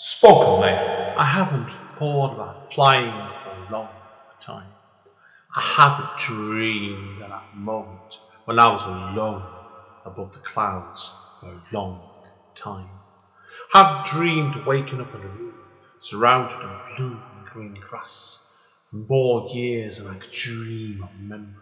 Spoken label. I haven't thought about flying for a long time. I haven't dreamed of that moment when I was alone above the clouds for a long time. I have dreamed waking up in a room surrounded in blue and green grass for more years than I could dream of remembering.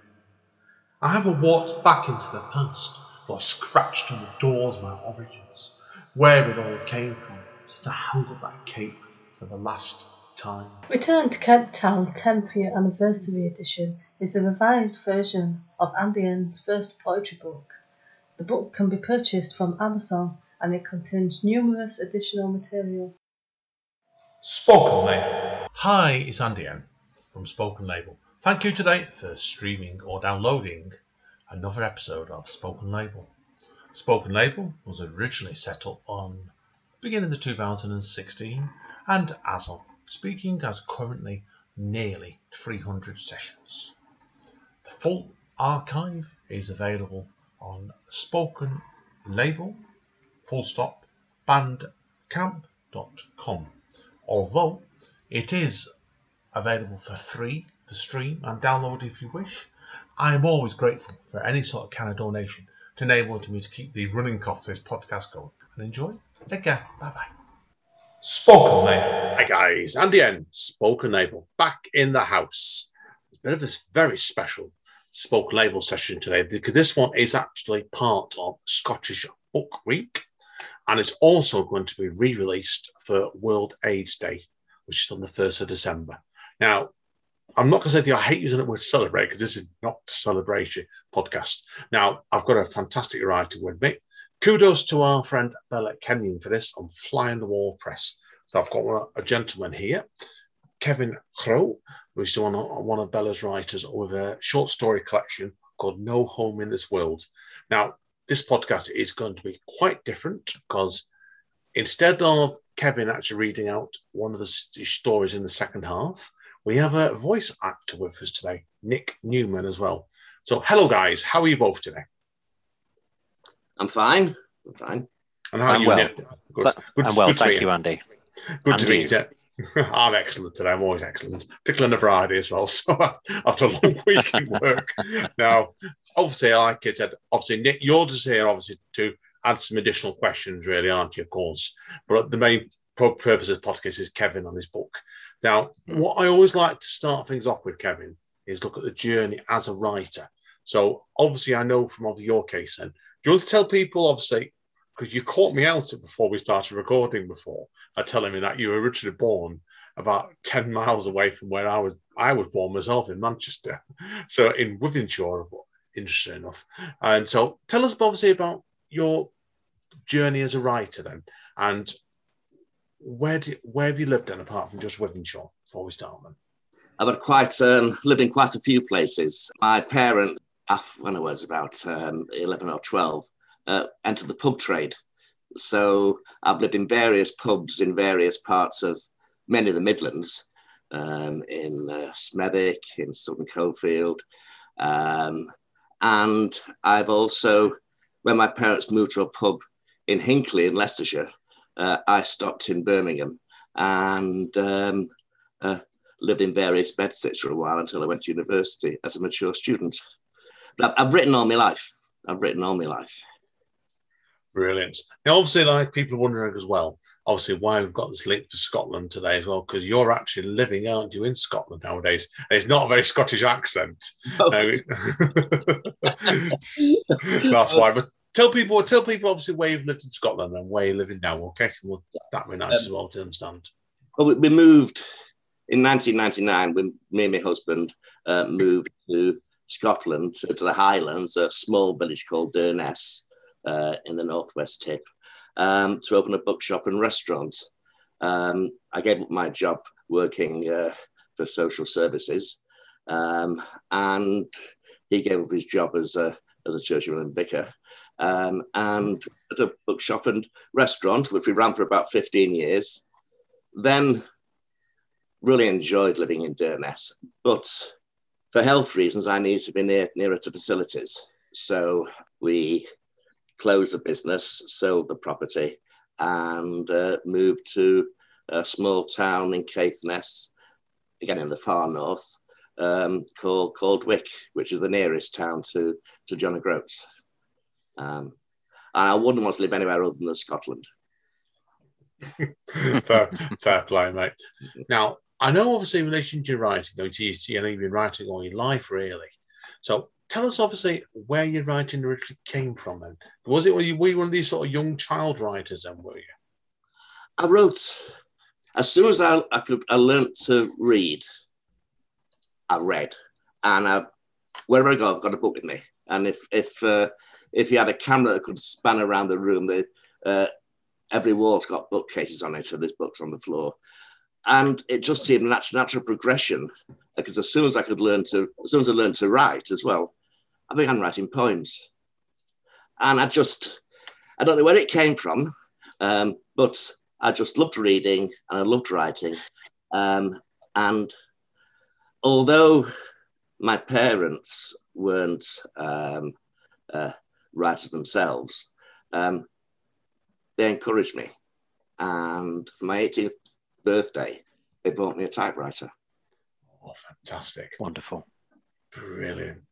I haven't walked back into the past or scratched on the doors of my origins, where it all came from, since I held up that cape for the last time. Return to Kent Town 10th Year Anniversary Edition is a revised version of Andy N's first poetry book. The book can be purchased from Amazon and it contains numerous additional material. Spoken label. Hi, it's Andy N from Spoken Label. Thank you today for streaming or downloading another episode of Spoken Label. Spoken Label was originally set up on beginning of 2016 and as of speaking has currently nearly 300 sessions. The full archive is available on Spoken Label full stop bandcamp.com although it is available for free for stream and download if you wish. I am always grateful for any sort of kind of donation to enable me to keep the running costs of this podcast going. And enjoy. Take care. Bye bye. Spoken label. Hi guys, Andy N, Spoken Label, back in the house. It's a bit of this very special Spoken Label session today because this one is actually part of Scottish Book Week and it's also going to be re-released for World AIDS Day, which is on the 1st of December. Now, I'm not going to say that I hate using the word celebrate because this is not a celebration podcast. Now, I've got a fantastic writer with me. Kudos to our friend Bella Kenyon for this on Fly on the Wall Press. So I've got a gentleman here, Kevin Crowe, who's one of, one of Bella's writers with a short story collection called No Home in This World. Now, this podcast is going to be quite different because instead of Kevin actually reading out one of the stories in the second half, we have a voice actor with us today, Nick Newman, as well. So, hello, guys. How are you both today? I'm fine. I'm fine. And how I'm are you, well. Nick? Good. I'm well, good thank you, Andy. Good And to meet you. I'm excellent today. I'm always excellent, particularly on a Friday as well. So after a long week in work, now obviously, like I said, obviously Nick, you're just here obviously to add some additional questions, really, aren't you? Of course, but the main purpose of the podcast is Kevin on his book. Now, hmm. what I always like to start things off with, Kevin, is look at the journey as a writer. So obviously, I know from of your case, then, you want to tell people, obviously, because you caught me out before we started recording before by telling me that you were originally born about 10 miles away from where I was I was born myself in Manchester. So in Wythenshawe, interesting enough. And so tell us obviously about your journey as a writer then and where do where have you lived then apart from just Wythenshawe before we start then? I've had quite um, lived in quite a few places. My parents, af- when I was about um, eleven or twelve, uh, entered the pub trade. So I've lived in various pubs in various parts of many of the Midlands, um, in uh, Smethwick, in Sutton Coldfield, um, and I've also, when my parents moved to a pub in Hinckley in Leicestershire, uh, I stopped in Birmingham and um, uh, lived in various bedsits for a while until I went to university as a mature student. I've, I've written all my life. I've written all my life. Brilliant. Now, obviously, like people are wondering as well, obviously, why we've got this link for Scotland today as well, because you're actually living, aren't you, in Scotland nowadays? And it's not a very Scottish accent. Oh. No, That's why. But tell people, tell people, obviously, where you've lived in Scotland and where you're living now. Okay, well, that would be nice as well to understand. Well, we, we moved in 1999 when me and my husband uh, moved to Scotland, to, to the Highlands, a small village called Durness uh, in the northwest tip, um, to open a bookshop and restaurant. Um, I gave up my job working uh, for social services, um, and he gave up his job as a, as a churchman and vicar. Um, and at a bookshop and restaurant, which we ran for about 15 years. Then really enjoyed living in Durness, but for health reasons, I needed to be near, nearer to facilities. So we closed the business, sold the property, and uh, moved to a small town in Caithness, again in the far north, um, called called Wick, which is the nearest town to to John O'Groats. Um, and I wouldn't want to live anywhere other than Scotland. fair, fair play, mate. Now, I know obviously in relation to your writing, though, geez, you know, you've been writing all your life, really. So tell us obviously where your writing originally came from then. Was it, were you, were you one of these sort of young child writers then, were you? I wrote, as soon as I, I could, I learned to read, I read. And I, wherever I go, I've got a book with me. And if, if, uh, if you had a camera that could span around the room, the, uh, every wall's got bookcases on it, so there's books on the floor. And it just seemed a natural, natural progression because as soon as I could learn to, as soon as I learned to write as well, I began writing poems. And I just, I don't know where it came from, um, but I just loved reading and I loved writing. Um, and although my parents weren't um, uh, writers themselves, um, they encouraged me. And for my 18th birthday, they bought me a typewriter. Oh, fantastic. Wonderful. Brilliant.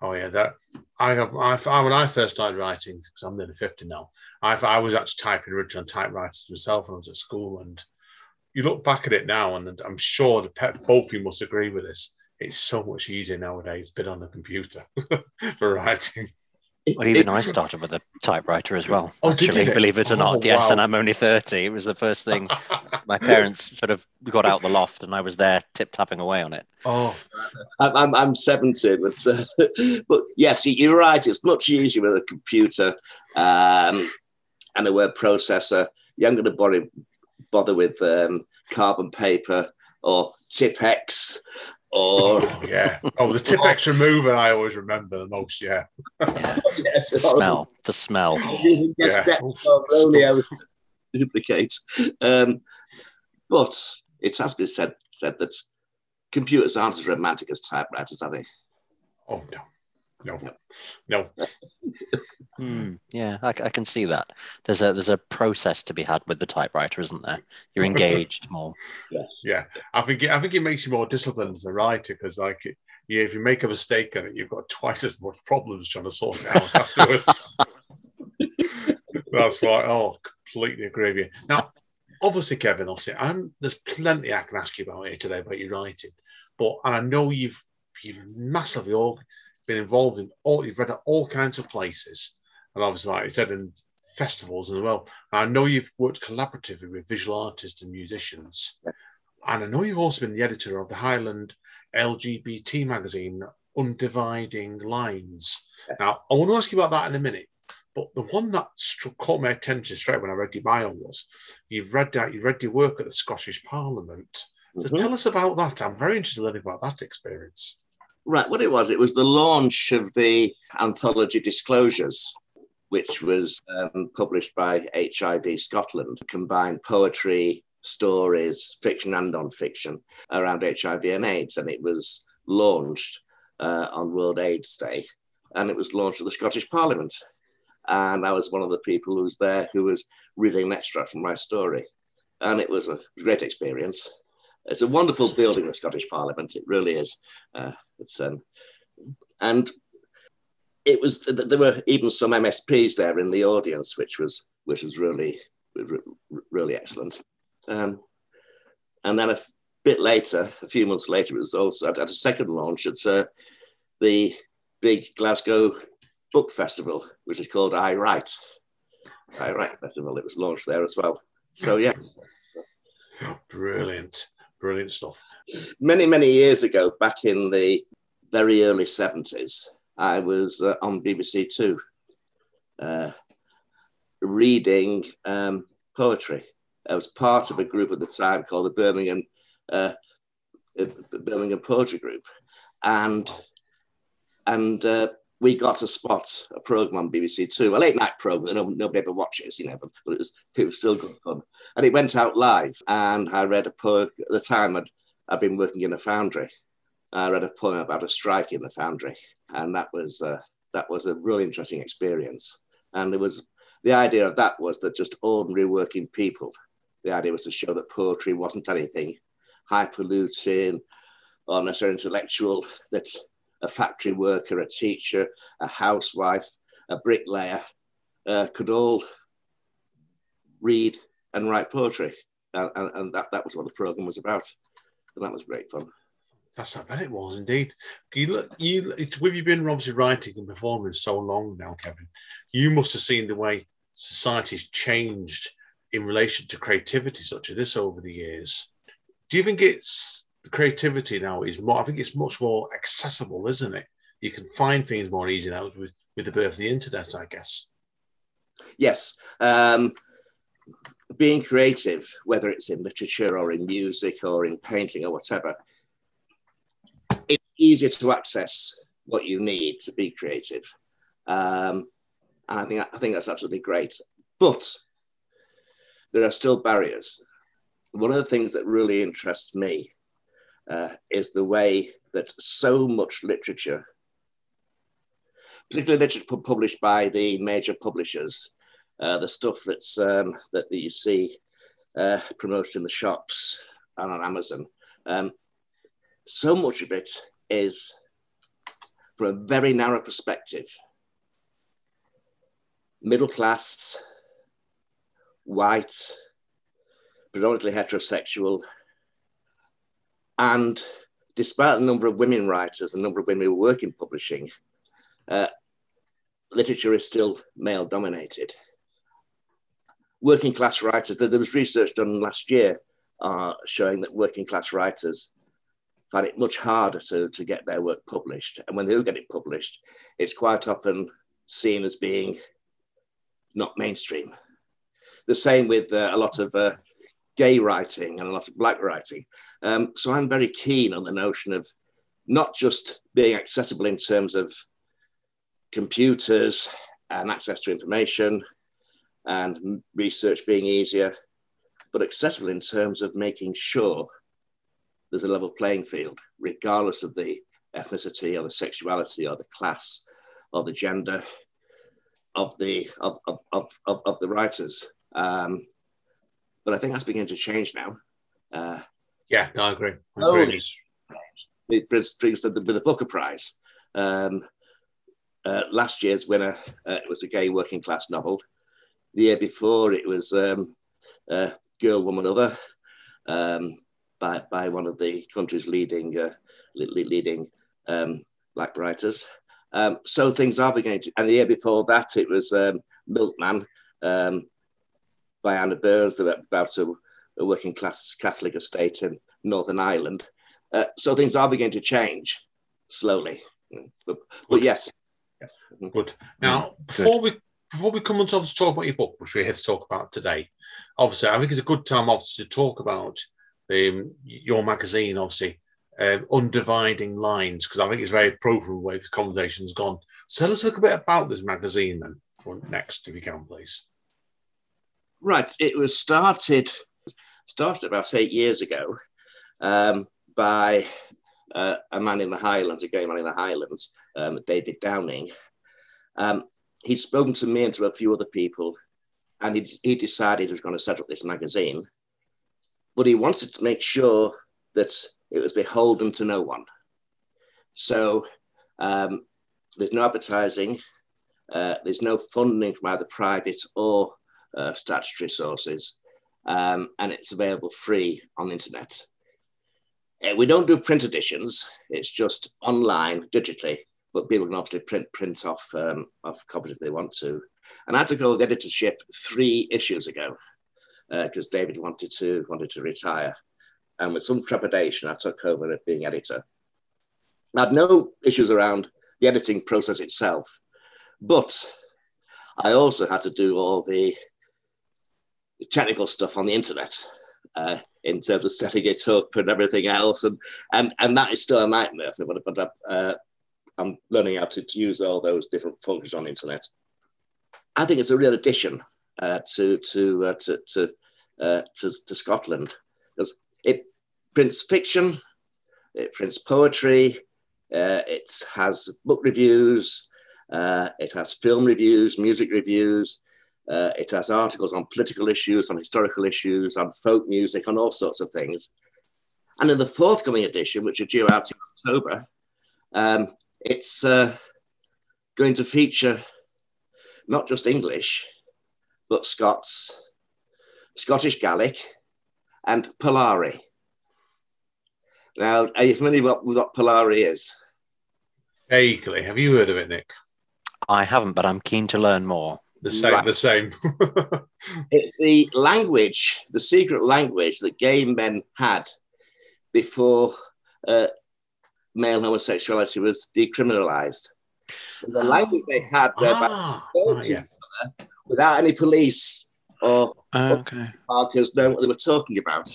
Oh yeah, that I have. I, when I first started writing, because I'm nearly fifty now, I, I was actually typing originally on typewriters myself when I was at school. And you look back at it now, and I'm sure the pet, both of you must agree with this. It's so much easier nowadays, bit on the computer for writing. Well, even I started with a typewriter as well. Oh, did actually, you? believe it or Oh, not. Yes, wow. and I'm only 30. It was the first thing my parents sort of got out the loft and I was there tip tapping away on it. Oh, I'm, I'm, I'm 70, but, uh, but yes, you- you're right. It's much easier with a computer um, and a word processor. You ain't going to bother, bother with um, carbon paper or Tipp-Ex or oh, yeah. Oh, the Tipp-Ex remover I always remember the most. Yeah. Yeah. yes, The smell, the smell. You Yeah. steps of Roneo to duplicate. Um, but it has been said, said that computers aren't as romantic as typewriters, are they? Oh no, no, no. Hmm, yeah, I, I can see that. There's a there's a process to be had with the typewriter, isn't there? You're engaged more. Yes. Yeah, I think it, I think it makes you more disciplined as a writer because, like, yeah, if you make a mistake on it, you've got twice as much problems trying to sort it out afterwards. That's why. Oh, completely agree with you. Now, obviously, Kevin, obviously, I'm, there's plenty I can ask you about here today about your writing, but and I know you've you've massively all been involved in all you've read at all kinds of places, and obviously, like you said, in festivals as well. And I know you've worked collaboratively with visual artists and musicians. And I know you've also been the editor of the Highland LGBT magazine, Undividing Lines. Now, I want to ask you about that in a minute. But the one that struck, caught my attention straight when I read your bio was you've read that you read your work at the Scottish Parliament. So Mhm. tell us about that. I'm very interested in learning about that experience. Right, what it was, it was the launch of the anthology Disclosures, which was um, published by HIV Scotland, combined poetry, stories, fiction and non-fiction around HIV and AIDS, and it was launched uh, on World AIDS Day, and it was launched at the Scottish Parliament, and I was one of the people who was there who was reading an extract from my story, and it was a great experience. It's a wonderful building, the Scottish Parliament. It really is. Uh, it's um, and it was th- there were even some MSPs there in the audience, which was which was really re- really excellent. Um, and then a bit later, a few months later, it was also at, at a second launch. It's uh, the big Glasgow Book Festival, which is called Aye Write. Aye Write Festival. It was launched there as well. So yeah, Brilliant, brilliant stuff. many many years ago, back in the very early seventies, I was uh, on BBC Two, uh, reading um, poetry. I was part of a group at the time called the Birmingham uh, uh, Birmingham Poetry Group, and and uh, we got to spot a program on BBC Two, a late night program that nobody ever watches, you know, but, but it was it was still good fun. And it went out live, and I read a poem. At the time, I'd I'd been working in a foundry. I read a poem about a strike in the foundry, and that was uh, that was a really interesting experience. And there was the idea of that was that just ordinary working people the idea was to show that poetry wasn't anything highfalutin or necessarily intellectual, that a factory worker, a teacher, a housewife, a bricklayer uh, could all read and write poetry. And, and, and, that, that was what the program was about. And that was great fun. That's how bad it was indeed. You look, you it's with you been obviously writing and performing so long now, Kevin. You must have seen the way society's changed in relation to creativity such as this over the years. Do you think it's the creativity now is more? I think it's much more accessible, isn't it? You can find things more easy now with with the birth of the internet, I guess. Yes. Um, being creative, whether it's in literature or in music or in painting or whatever, it's easier to access what you need to be creative. Um, and I think, I think that's absolutely great. But there are still barriers. One of the things that really interests me uh, is the way that so much literature, particularly literature published by the major publishers, uh, the stuff that's um, that, you see uh, promoted in the shops and on Amazon. Um, so much of it is from a very narrow perspective. Middle class, white, predominantly heterosexual, and despite the number of women writers, the number of women who work in publishing, uh, literature is still male dominated working class writers. There was research done last year uh, showing that working class writers find it much harder to, to get their work published. And when they do get it published, it's quite often seen as being not mainstream. The same with uh, a lot of uh, gay writing and a lot of black writing. Um, so I'm very keen on the notion of not just being accessible in terms of computers and access to information, and research being easier, but accessible in terms of making sure there's a level playing field, regardless of the ethnicity or the sexuality or the class or the gender of the of, of, of, of, of the writers. Um, but I think that's beginning to change now. Uh, yeah, no, I agree. I agree. for instance, with the Booker Prize, um, uh, last year's winner uh, was a gay working class novel the year before, it was um, uh, Girl, Woman, Other um, by, by one of the country's leading, uh, leading um, black writers. Um, so things are beginning to, and the year before that, it was um, Milkman um, by Anna Burns about a, a, working class Catholic estate in Northern Ireland. Uh, so things are beginning to change slowly. But, but yes. Good. Now, before we before we come on to talk about your book, which we're here to talk about today, obviously, I think it's a good time, obviously, to talk about um, your magazine, obviously, um, Undividing Lines, because I think it's very appropriate the way this conversation's gone. So tell us a little bit about this magazine then, for next, if you can, please. Right. It was started started about eight years ago um, by uh, a man in the Highlands, a gay man in the Highlands, um, David Downing. Um, he'd spoken to me and to a few other people, and he, he decided he was going to set up this magazine. But he wanted to make sure that it was beholden to no one. So um, there's no advertising, uh, there's no funding from either private or uh, statutory sources, um, and it's available free on the internet. Uh, we don't do print editions, it's just online, digitally but people can obviously print print off um, off copies if they want to. And I had to go with editorship three issues ago because uh, David wanted to wanted to retire, and with some trepidation, I took over at being editor. I had no issues around the editing process itself, but I also had to do all the technical stuff on the internet. Uh, in terms of setting it up and everything else, and and and that is still a nightmare. But, but uh, I'm learning how to, to use all those different functions on the internet. I think it's a real addition uh, to to, uh, to to, uh, to, to Scotland because it prints fiction, it prints poetry, uh, it has book reviews, uh, it has film reviews, music reviews, Uh, it has articles on political issues, on historical issues, on folk music, on all sorts of things. And in the forthcoming edition, which are due out in October, um, it's uh, going to feature not just English, but Scots, Scottish Gaelic, and Polari. Now, are you familiar with what, with what Polari is? Vaguely. Have you heard of it, Nick? I haven't, but I'm keen to learn more. The same. Right. The same. It's the language, the secret language that gay men had before uh, male homosexuality was decriminalized. The language they had whereby ah, they right, spoke to yeah. other without any police or Okay. markers knowing what they were talking about.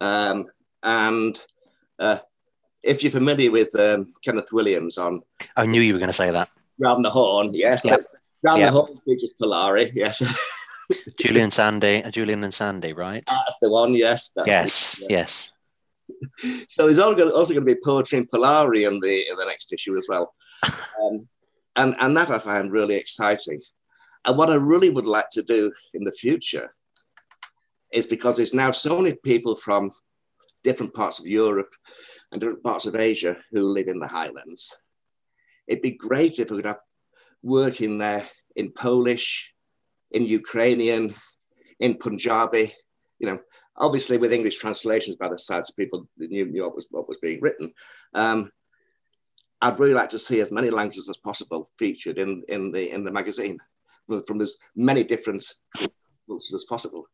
Um, and uh, if you're familiar with um, Kenneth Williams on I knew you were going to say that. Round the Horne, yes, Yeah. Round Yeah. the Horne features Polari, yes, Julian Sandy, uh, Julian and Sandy, right? that's the one, yes. That's yes, the- yes. So there's also going, to be poetry in Polari in the in the next issue as well, um, and and that I find really exciting. And what I really would like to do in the future is because there's now so many people from different parts of Europe and different parts of Asia who live in the Highlands. It'd be great if we could have work in there in Polish, in Ukrainian, in Punjabi, you know, obviously with English translations by the sides, people knew, knew what, was, what was being written. Um, I'd really like to see as many languages as possible featured in, in, the, in the magazine from as many different cultures as possible.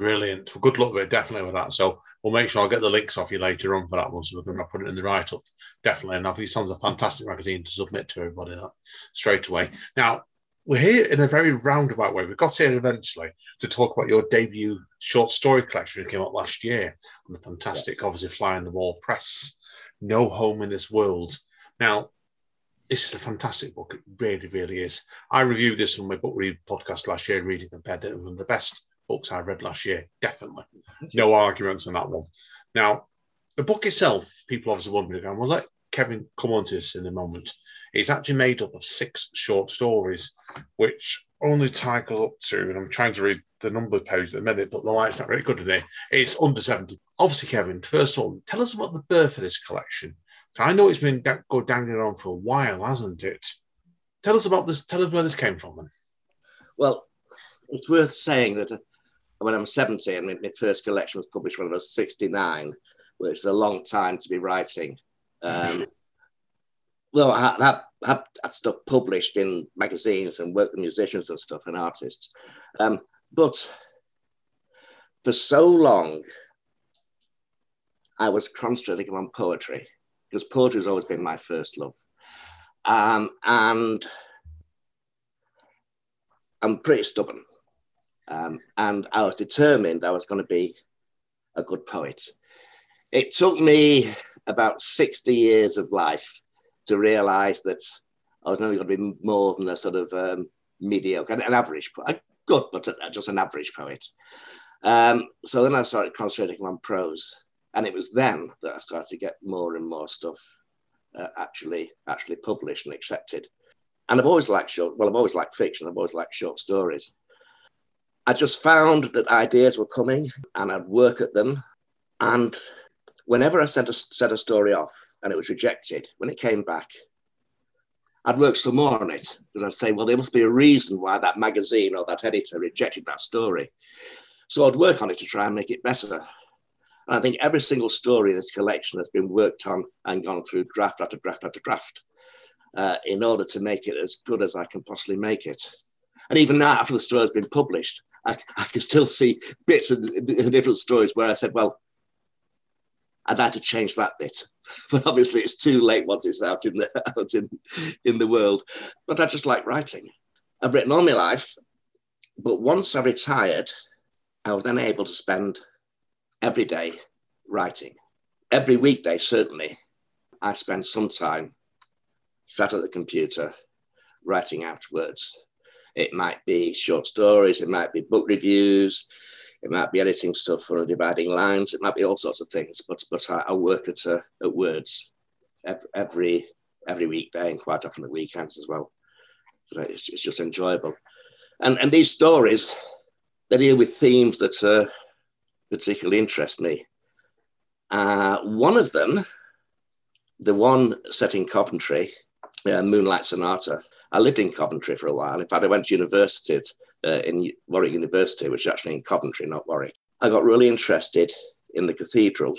Brilliant. Well, good luck with it, definitely with that. So we'll make sure I'll get the links off you later on for that one, so we're going to put it in the write up. Definitely. And I think it sounds a fantastic magazine to submit to everybody that straight away. Now, we're here in a very roundabout way. We got here eventually to talk about your debut short story collection that came out last year on the fantastic, obviously, Fly on the Wall press, No Home in This World. Now, this is a fantastic book. It really, really is. I reviewed this on my book read podcast last year, reading compared it one of the best books I read last year. Definitely. No arguments on that one. Now, the book itself, people obviously wondering, and we'll let Kevin come on to this in a moment. It's actually made up of six short stories, which only titles up to, and I'm trying to read the number page at the minute, but the light's not very good today. It's under 70. Obviously, Kevin, first of all, tell us about the birth of this collection. I know it's been da- go dangling on for a while, hasn't it? Tell us about this. Tell us where this came from. Then. Well, it's worth saying that when I'm 70 and my first collection was published when I was 69, which is a long time to be writing. Um, well, I had, had, had, had stuff published in magazines and worked with musicians and stuff and artists. Um, but for so long, I was concentrating on poetry because poetry has always been my first love. Um, and I'm pretty stubborn. Um, and I was determined I was going to be a good poet. It took me about 60 years of life to realize that I was only going to be more than a sort of um, mediocre, an average poet, good, but just an average poet. Um, so then I started concentrating on prose. And it was then that I started to get more and more stuff uh, actually actually published and accepted. And I've always liked short, well, I've always liked fiction, I've always liked short stories. I just found that ideas were coming and I'd work at them. And whenever I sent a, set a story off and it was rejected, when it came back, I'd work some more on it because I'd say, well, there must be a reason why that magazine or that editor rejected that story. So I'd work on it to try and make it better. And I think every single story in this collection has been worked on and gone through draft after draft after draft uh, in order to make it as good as I can possibly make it. And even now, after the story has been published, I, I can still see bits of the the different stories where I said, well, I'd like to change that bit. But obviously, it's too late once it's out in the, out in, in the world. But I just like writing. I've written all my life, but once I retired, I was then able to spend every day writing. Every weekday, certainly, I spend some time sat at the computer writing out words. It might be short stories, it might be book reviews, it might be editing stuff for dividing lines, it might be all sorts of things. But but I, I work at uh, at words every, every weekday and quite often at weekends as well. It's, it's just enjoyable. And, and these stories, they deal with themes that uh, particularly interest me. Uh, one of them, the one set in Coventry, uh, Moonlight Sonata. I lived in Coventry for a while. In fact, I went to university uh, in Warwick University, which is actually in Coventry, not Warwick. I got really interested in the cathedral.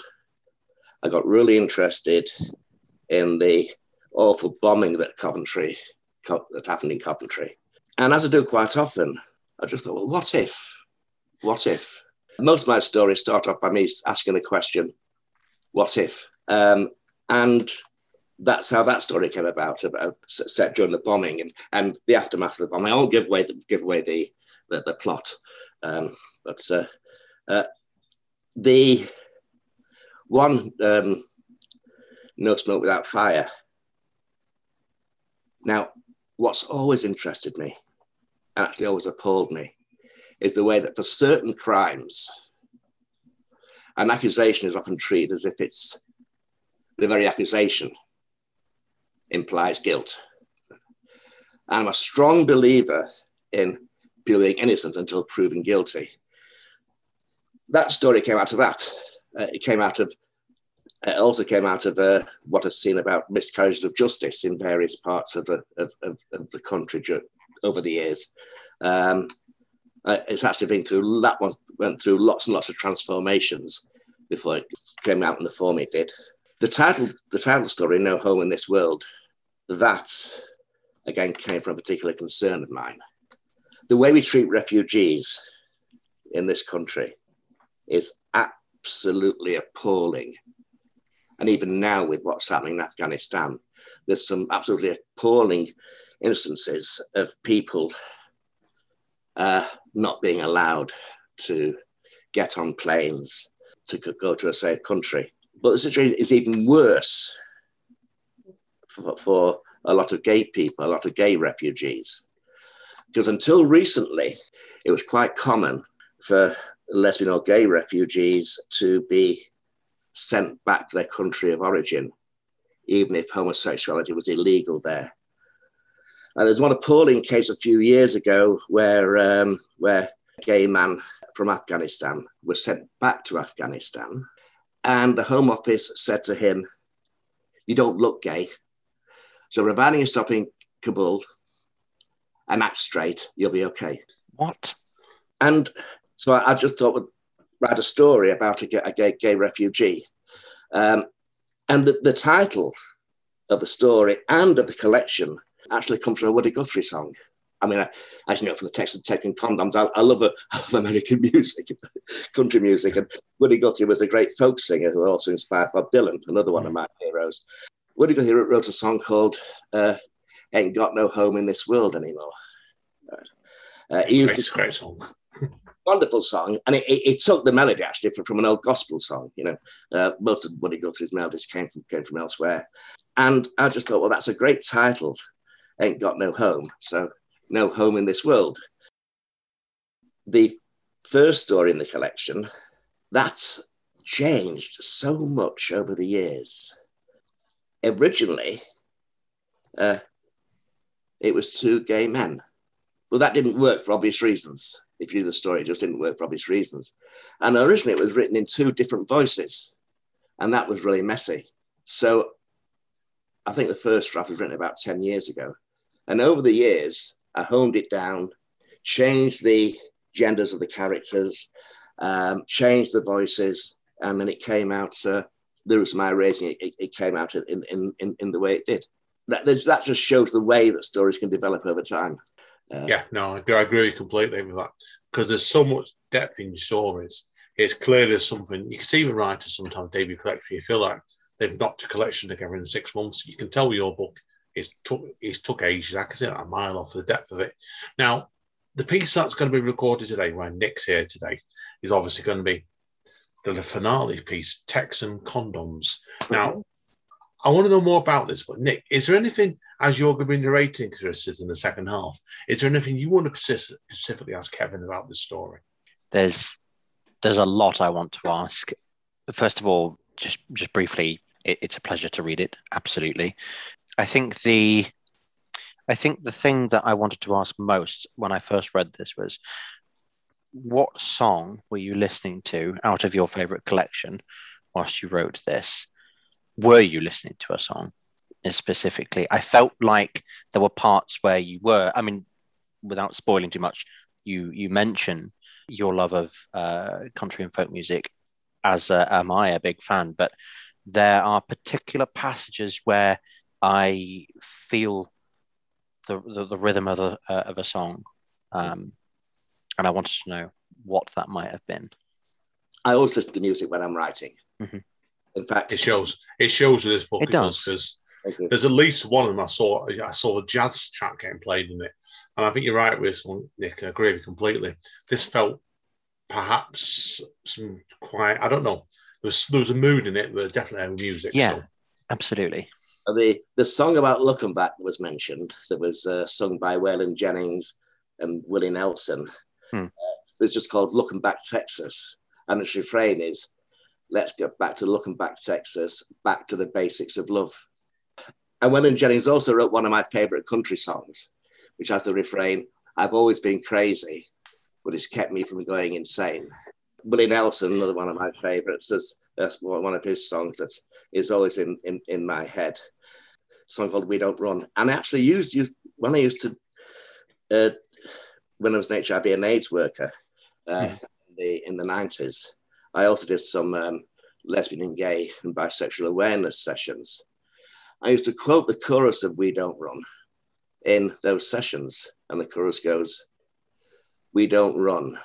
I got really interested in the awful bombing that Coventry that happened in Coventry. And as I do quite often, I just thought, well, what if? What if? Most of my stories start off by me asking the question, what if? Um, and that's how that story came about, about set during the bombing and, and the aftermath of the bombing. I won't give away the, give away the, the, the plot, um, but uh, uh, the one um, no smoke without fire. Now, what's always interested me, actually always appalled me, is the way that for certain crimes, an accusation is often treated as if it's the very accusation implies guilt. I'm a strong believer in being innocent until proven guilty. That story came out of that. Uh, it came out of it also came out of uh, what I've seen about miscarriages of justice in various parts of the, of, of, of the country over the years. Um, uh, it's actually been through that one went through lots and lots of transformations before it came out in the form it did. The title, the title story, "No Home in This World," that again came from a particular concern of mine. The way we treat refugees in this country is absolutely appalling and even now, with what's happening in Afghanistan, there's some absolutely appalling instances of people uh, not being allowed to get on planes to go to a safe country. But the situation is even worse for, for a lot of gay people, a lot of gay refugees. Because until recently, it was quite common for lesbian or gay refugees to be sent back to their country of origin, even if homosexuality was illegal there. And there's one appalling case a few years ago where, um, where a gay man from Afghanistan was sent back to Afghanistan, and the Home Office said to him, You don't look gay. So, providing you stop in Kabul and act straight, you'll be okay. What? And so I, I just thought, would write a story about a, a gay, gay, refugee. Um, and the, the, title of the story and of the collection actually comes from a Woody Guthrie song. I mean, I, as you know from the text of Taking Condoms, I, I, love, a, I love American music, country music. And Woody Guthrie was a great folk singer who also inspired Bob Dylan, another one of my heroes. Woody Guthrie wrote a song called uh, Ain't Got No Home in This World Anymore. Uh, he used great, great song wonderful song, and it, it, it, took the melody actually from, an old gospel song. You know, uh, most of Woody Guthrie's melodies came from came from elsewhere, and I just thought, well, that's a great title. Ain't got no home, so no home in this world. The first story in the collection that's changed so much over the years. Originally, uh, it was two gay men. Well, that didn't work for obvious reasons if you do the story, it just didn't work for obvious reasons. And originally it was written in two different voices, and that was really messy. So I think the first draft was written about 10 years ago. And over the years, I honed it down, changed the genders of the characters, um, changed the voices, and then it came out, uh, there was my raising, it, it came out in, in, in, in the way it did. That, that just shows the way that stories can develop over time. Uh, yeah, no, I agree completely with that because there's so much depth in stories. It's clear there's something you can see with writers sometimes debut collection. You feel like they've knocked a collection together in six months. You can tell your book is took it's took ages. I can see a mile off the depth of it. Now, the piece that's going to be recorded today, when Nick's here today, is obviously going to be the, finale piece, Texan Condoms. Now, mm-hmm. I want to know more about this, but Nick, is there anything as you're going to be narrating Chris in the second half, is there anything you want to specifically ask Kevin about this story? There's there's a lot I want to ask. First of all, just just briefly, it, it's a pleasure to read it. Absolutely, I think the I think the thing that I wanted to ask most when I first read this was what song were you listening to out of your favorite collection whilst you wrote this? Were you listening to a song specifically? I felt like there were parts where you were, I mean, without spoiling too much, you you mention your love of uh, country and folk music, as uh, am I a big fan, but there are particular passages where I feel the, the, the rhythm of a, uh, of a song. Um, and I wanted to know what that might have been. I always listen to music when I'm writing. Mm-hmm. In fact, It shows. It shows with this book. It does. because there's at least one of them I saw. I saw a jazz track getting played in it, and I think you're right with this one, Nick. I agree with you completely. This felt perhaps some quite. I don't know. There was there was a mood in it, but definitely had music. Yeah. So. Absolutely. the the song about Luckenbach was mentioned. That was uh, sung by Waylon Jennings and Willie Nelson. Hmm. Uh, it's just called "Luckenbach Texas," and its refrain is, "Let's get back to Luckenbach Texas, back to the basics of love." And Waylon Jennings also wrote one of my favorite country songs, which has the refrain, "I've always been crazy, but it's kept me from going insane." Willie Nelson, another one of my favorites, that's, that's one of his songs that is always in, in, in my head. A song called "We Don't Run," and I actually used, used when I used to uh, when I was an HIV and AIDS worker uh, in the in the nineties. I also did some um, lesbian and gay and bisexual awareness sessions. I used to quote the chorus of "We Don't Run" in those sessions, and the chorus goes, "We don't run,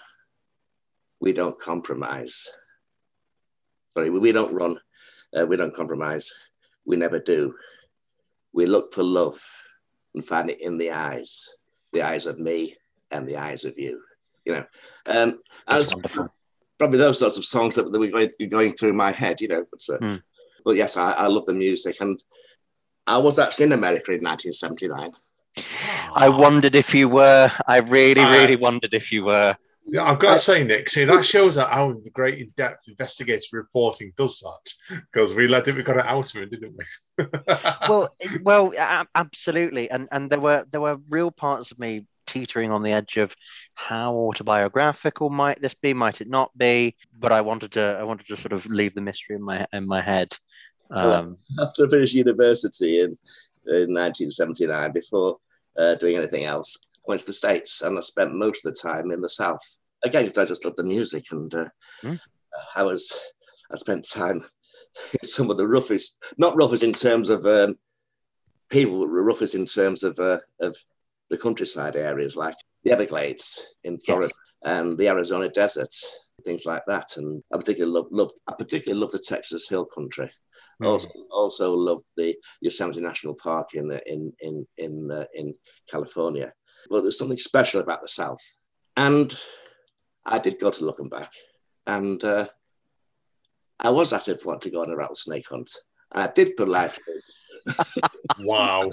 we don't compromise." Sorry, we don't run, uh, we don't compromise, we never do. We look for love and find it in the eyes, the eyes of me and the eyes of you. You know, um, as probably those sorts of songs that, that were going, going through my head. You know, but, uh, Hmm. but yes, I, I love the music, and I was actually in America in 1979. I wondered if you were. I really, Uh, really wondered if you were. Yeah, I've got to say, Nick, see, that shows how great in depth investigative reporting does that. Because we let it, we got it out of it, didn't we? Well, well, absolutely. And and there were there were real parts of me teetering on the edge of how autobiographical might this be, might it not be? But I wanted to I wanted to sort of leave the mystery in my in my head. Um, After I finished university in, in 1979, before uh, doing anything else, I went to the States and I spent most of the time in the South. Again, because I just loved the music and uh, Hmm. I was, I spent time in some of the roughest, not roughest in terms of um, people, but roughest in terms of, uh, of the countryside areas like the Everglades in Florida and the Arizona desert, things like that. And I particularly love, love I particularly love the Texas Hill Country. Also, also loved the Yosemite National Park in in in in uh, in California. But there's something special about the South, and I did go to Luckenbach, and uh, I was actually wanting to go on a rattlesnake hunt. I did put life wow.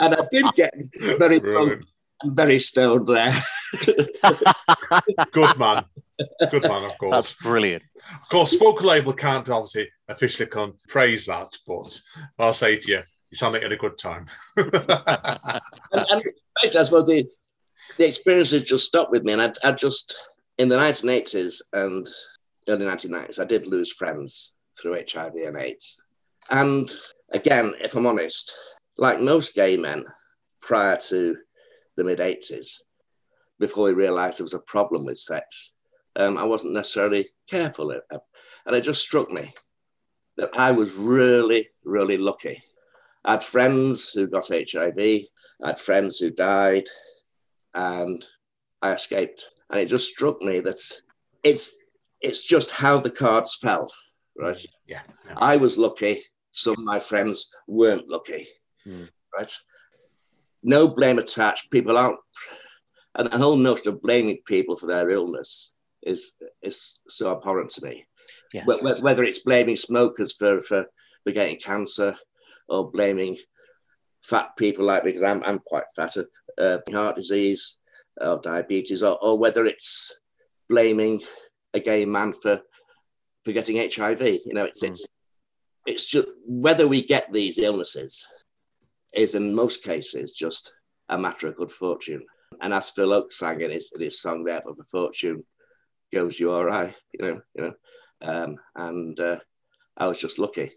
and I did get very drunk and very stoned there. Good man. Good man, of course. that's brilliant. Of course, Spoken Label can't obviously officially con- praise that, but I'll say to you, you sound like you had a good time. and, and basically, I suppose the, the experiences just stopped with me. And I, I just, in the 1980s and early 1990s, I did lose friends through HIV and AIDS. And again, if I'm honest, like most gay men prior to the mid 80s, before we realized there was a problem with sex, um, I wasn't necessarily careful. And it just struck me that I was really, really lucky. I had friends who got HIV, I had friends who died, and I escaped. And it just struck me that it's it's just how the cards fell, right? yeah. yeah. I was lucky. Some of my friends weren't lucky, Hmm. right? No blame attached. People aren't, and the whole notion of blaming people for their illness is is so abhorrent to me. Yes. Wh- wh- Whether it's blaming smokers for, for, for getting cancer or blaming fat people like me, because I'm, I'm quite fat, uh, heart disease or diabetes, or, or whether it's blaming a gay man for, for getting HIV. You know, it's, Mm. it's, it's just whether we get these illnesses is in most cases just a matter of good fortune. And as Phil Ochs sang in his, in his song there, but for fortune goes you all right, you know, you know. Um, and uh, I was just lucky.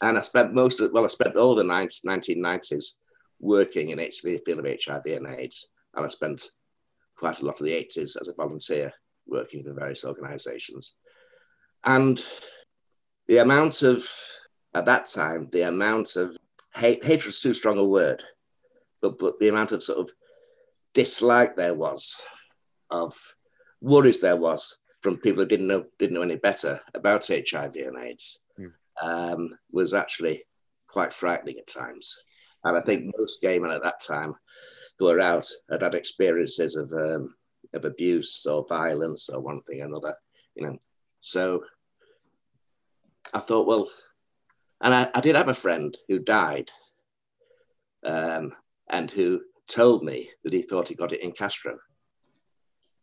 And I spent most of, well, I spent all the 1990s working in the field of HIV and AIDS. And I spent quite a lot of the 80s as a volunteer working for various organizations. And the amount of, at that time, the amount of hate, hatred is too strong a word, but, but the amount of sort of dislike there was, of worries there was from people who didn't know, didn't know any better about HIV and AIDS mm. um, was actually quite frightening at times. And I think most gay men at that time who were out had had experiences of, um, of abuse or violence or one thing or another, you know. So I thought, well, and I, I did have a friend who died um, and who told me that he thought he got it in Castro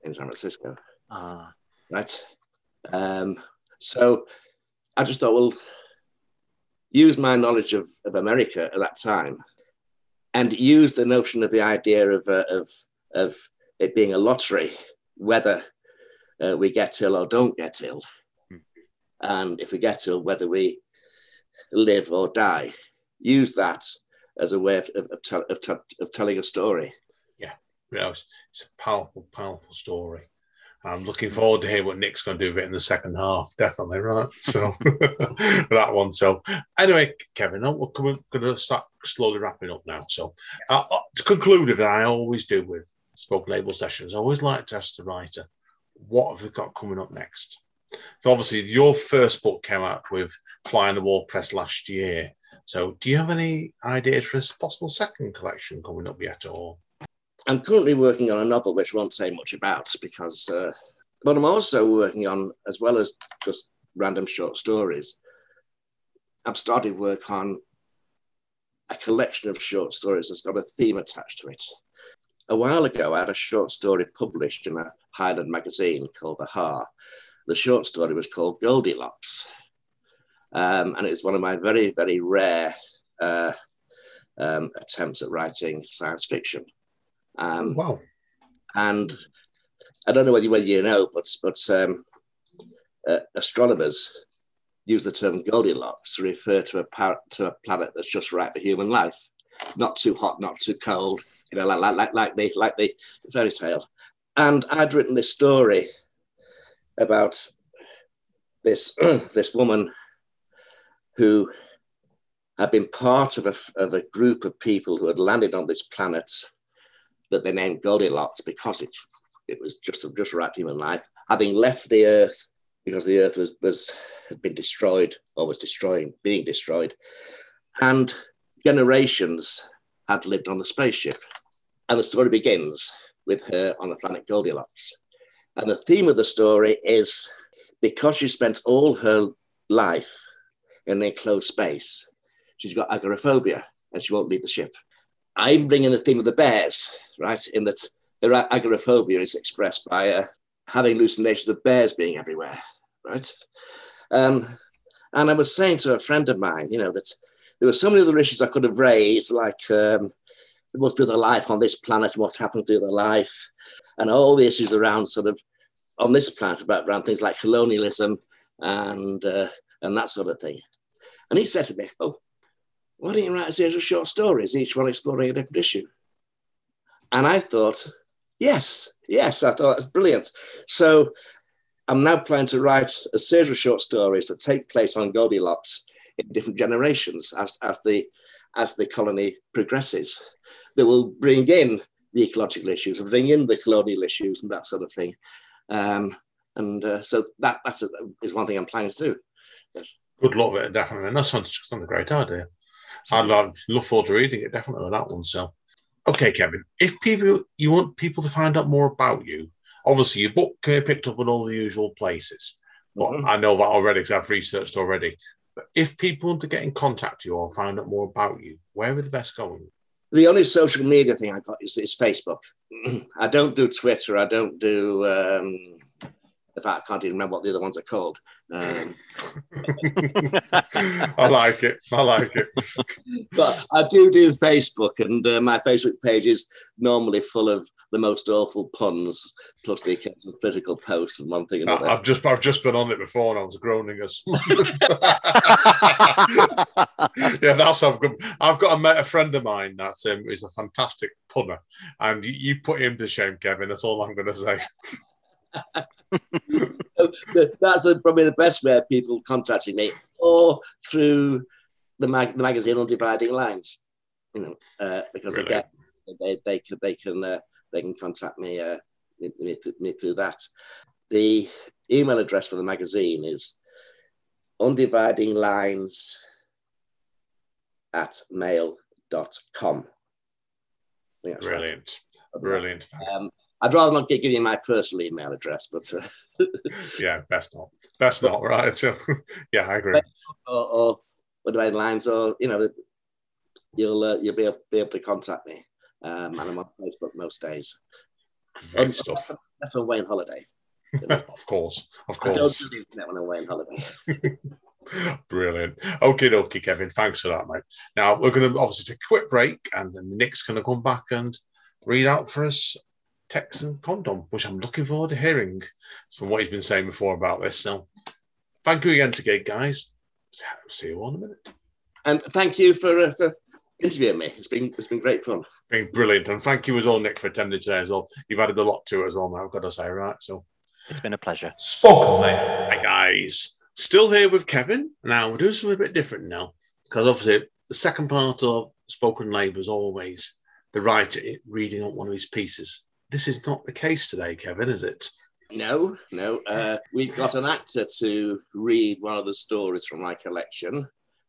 in San Francisco. Ah. Right. Um, so I just thought, well, use my knowledge of, of America at that time and use the notion of the idea of, uh, of, of it being a lottery, whether uh, we get ill or don't get ill. Hmm. And if we get ill, whether we live or die. Use that as a way of, of, of, of, of telling a story. Yeah, it's, it's a powerful, powerful story. I'm looking forward to hear what Nick's going to do with it in the second half. Definitely, right? So that one. So anyway, Kevin, we're going to start slowly wrapping up now. So uh, uh, to conclude, that I always do with spoken label sessions, I always like to ask the writer, what have we got coming up next? So obviously, your first book came out with Fly on the Wall Press last year. So do you have any ideas for a possible second collection coming up yet, or? I'm currently working on a novel which I won't say much about because, uh, but I'm also working on, as well as just random short stories, I've started work on a collection of short stories that's got a theme attached to it. A while ago, I had a short story published in a Highland magazine called The Har. The short story was called Goldilocks. Um, and it's one of my very, very rare uh, um, attempts at writing science fiction. Um, wow. And I don't know whether, whether you know, but, but um, uh, astronomers use the term Goldilocks to refer to a, par- to a planet that's just right for human life. Not too hot, not too cold, you know, like, like, like, the, like the fairy tale. And I'd written this story about this, this woman who had been part of a, of a group of people who had landed on this planet that they named Goldilocks because it, it was just, just right human life, having left the Earth because the Earth was, was had been destroyed or was destroying, being destroyed, and generations had lived on the spaceship. And the story begins with her on the planet Goldilocks. And the theme of the story is because she spent all her life in an enclosed space, she's got agoraphobia and she won't leave the ship. I'm bringing the theme of the bears, right? In that her agoraphobia is expressed by uh, having hallucinations of bears being everywhere, right? Um, and I was saying to a friend of mine, you know, that there were so many other issues I could have raised, like um, what's with the life on this planet what's happened to the life, and all the issues around sort of on this planet about around things like colonialism and uh, and that sort of thing. And he said to me, "Oh, why don't you write a series of short stories, each one exploring a different issue?" And I thought, yes, yes, I thought that's brilliant. So I'm now planning to write a series of short stories that take place on Goldilocks in different generations as, as the as the colony progresses. That will bring in the ecological issues, bring in the colonial issues and that sort of thing. Um, and uh, so that that's a, is one thing I'm planning to do. Yes. Good luck with it, definitely. And that sounds, sounds a great idea. I'd love, look forward to reading it, definitely, with that one. So, okay, Kevin, if people you want people to find out more about you, obviously your book can be picked up in all the usual places. But mm-hmm. I know that already because I've researched already. But if people want to get in contact with you or find out more about you, where are the best going? The only social media thing I got is, is Facebook. I don't do Twitter. I don't do. Um, in fact, I can't even remember what the other ones are called. Um, I like it. I like it. but I do do Facebook, and uh, my Facebook page is normally full of the most awful puns, plus the occasional physical posts and one thing another. I've just I've just been on it before, and I was groaning as. yeah, that's I've got. I've got a, mate- a friend of mine that's um, is a fantastic punner, and you, you put him to shame, Kevin. That's all I'm going to say. That's the, probably the best way of people contacting me, or through the, mag- the magazine on Dividing Lines. You know, uh, because Brilliant. again, they they can they can uh, they can contact me, uh, me, me, me through that. The email address for the magazine is undividing lines at mail.com. I think right. Brilliant, brilliant. Um, I'd rather not gi- give you my personal email address, but uh, Yeah, best not, best not. Right. So, yeah, I agree. or, or undividing lines, or you know, you'll uh, you'll be able, be able to contact me. Um, and I'm on Facebook most days. Great stuff. That's when on holiday. of course, of course. I don't do the internet when I'm away on holiday. Brilliant. Okay, okay, Kevin. Thanks for that, mate. Now we're going to obviously take a quick break, and then Nick's going to come back and read out for us Texan condom, which I'm looking forward to hearing from what he's been saying before about this. So, thank you again, to Gate guys. See you all in a minute. And thank you for uh, for interviewing me. It's been it's been great fun. Been brilliant, and thank you as well, Nick, for attending today as well. You've added a lot to it as well, mate. I've got to say, right? So, It's been a pleasure. Spoken Label. Hi guys, still here with Kevin. Now we're doing something a bit different now because obviously the second part of spoken label is always the writer reading out one of his pieces. This is not the case today, Kevin, is it? No, no. Uh, we've got an actor to read one of the stories from my collection.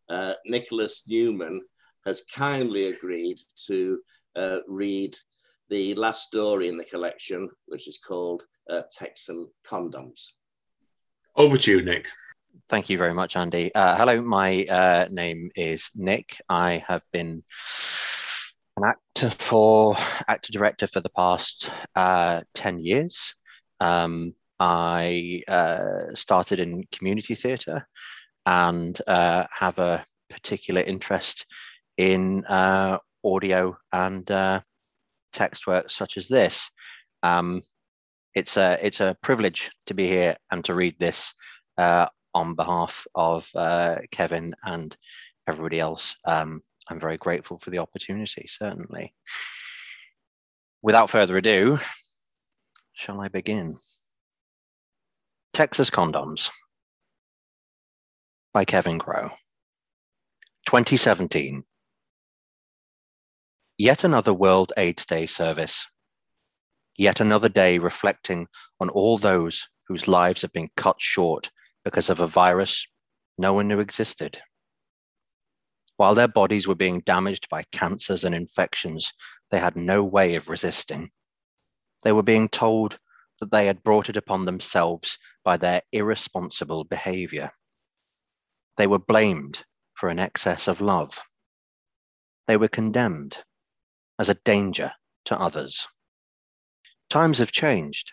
Uh, Nicholas Newman has kindly agreed to uh, read the last story in the collection, which is called uh, Texan Condoms. Over to you, Nick. Thank you very much, Andy. Uh, hello, my uh, name is Nick. I have been an actor for actor director for the past uh, ten years. Um, I uh, started in community theatre and uh, have a particular interest in uh, audio and uh, text work such as this. Um, it's a it's a privilege to be here and to read this uh, on behalf of Kevin and everybody else. Um, I'm very grateful for the opportunity, certainly. Without further ado, shall I begin? Texas Condoms by Kevin Crowe. 2017. Yet another World AIDS Day service. Yet another day reflecting on all those whose lives have been cut short because of a virus no one knew existed. While their bodies were being damaged by cancers and infections they had no way of resisting, they were being told that they had brought it upon themselves by their irresponsible behavior. They were blamed for an excess of love. They were condemned as a danger to others. Times have changed.